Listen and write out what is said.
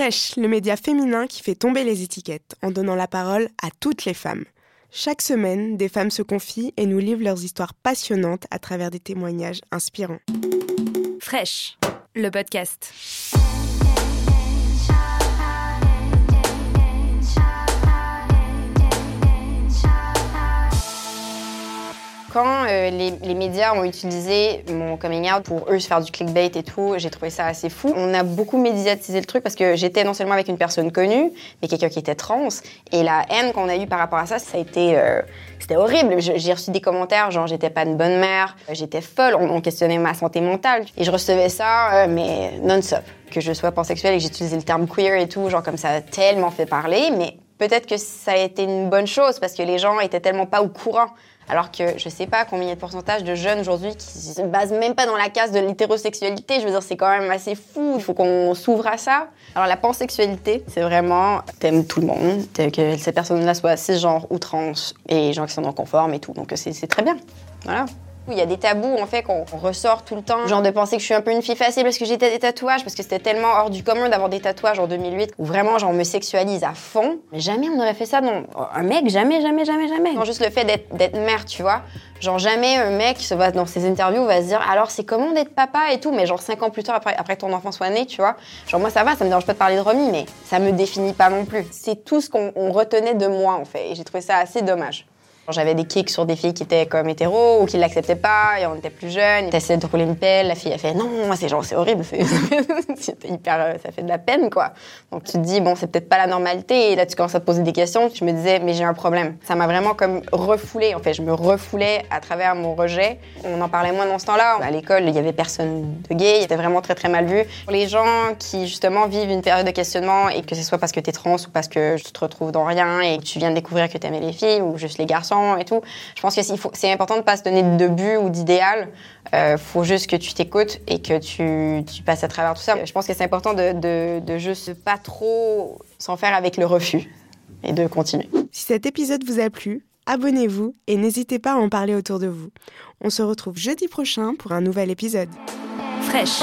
Fresh, le média féminin qui fait tomber les étiquettes en donnant la parole à toutes les femmes. Chaque semaine, des femmes se confient et nous livrent leurs histoires passionnantes à travers des témoignages inspirants. Fresh, le podcast. Quand euh, les, médias ont utilisé mon coming out pour eux se faire du clickbait et tout, j'ai trouvé ça assez fou. On a beaucoup médiatisé le truc parce que j'étais non seulement avec une personne connue, mais quelqu'un qui était trans. Et la haine qu'on a eue par rapport à ça, ça a été, euh, c'était horrible. J'ai reçu des commentaires genre j'étais pas une bonne mère, j'étais folle, on, on questionnait ma santé mentale. Et je recevais ça, euh, mais non-stop. Que je sois pansexuelle et que j'utilisais le terme queer et tout, genre comme ça a tellement fait parler, mais peut-être que ça a été une bonne chose parce que les gens étaient tellement pas au courant. Alors que je sais pas combien il y a de pourcentage de jeunes aujourd'hui qui se basent même pas dans la case de l'hétérosexualité. Je veux dire, c'est quand même assez fou. Il faut qu'on s'ouvre à ça. Alors la pansexualité, c'est vraiment t'aimes tout le monde, que ces personnes-là soient cisgenres ou trans et gens qui sont non conformes et tout. Donc c'est très bien. Voilà. Il y a des tabous en fait qu'on ressort tout le temps. Genre de penser que je suis un peu une fille facile parce que j'ai des tatouages, parce que c'était tellement hors du commun d'avoir des tatouages en 2008 où vraiment genre on me sexualise à fond. Mais jamais on aurait fait ça non. Un mec, jamais, jamais, jamais, jamais. Non, juste le fait d'être mère, tu vois. Genre jamais un mec se va dans ses interviews va se dire alors c'est comment d'être papa et tout, mais genre cinq ans plus tard après, après que ton enfant soit né, tu vois. Genre moi ça va, ça me dérange pas de parler de Romy, mais ça me définit pas non plus. C'est tout ce qu'on on retenait de moi en fait, et j'ai trouvé ça assez dommage. J'avais des kicks sur des filles qui étaient comme hétéros ou qui l'acceptaient pas et on était plus jeunes. T'essayais de rouler une pelle, la fille a fait non, c'est c'est horrible, c'est hyper, euh, ça fait de la peine quoi. Donc tu te dis bon c'est peut-être pas la normalité et là tu commences à te poser des questions. Je me disais mais j'ai un problème. Ça m'a vraiment comme refoulé en fait. Je me refoulais à travers mon rejet. On en parlait moins dans ce temps-là. À l'école il y avait personne de gay, c'était vraiment très très mal vu. Pour les gens qui justement vivent une période de questionnement et que ce soit parce que t'es trans ou parce que tu te retrouves dans rien et que tu viens de découvrir que t'aimais les filles ou juste les garçons et tout. Je pense que c'est- important de pas se donner de but ou d'idéal. Euh, faut juste que tu t'écoutes et que tu, tu passes à travers tout ça. Je pense que c'est important de, de, de juste pas trop s'en faire avec le refus et de continuer. Si cet épisode vous a plu, abonnez-vous et n'hésitez pas à en parler autour de vous. On se retrouve jeudi prochain pour un nouvel épisode. Fresh,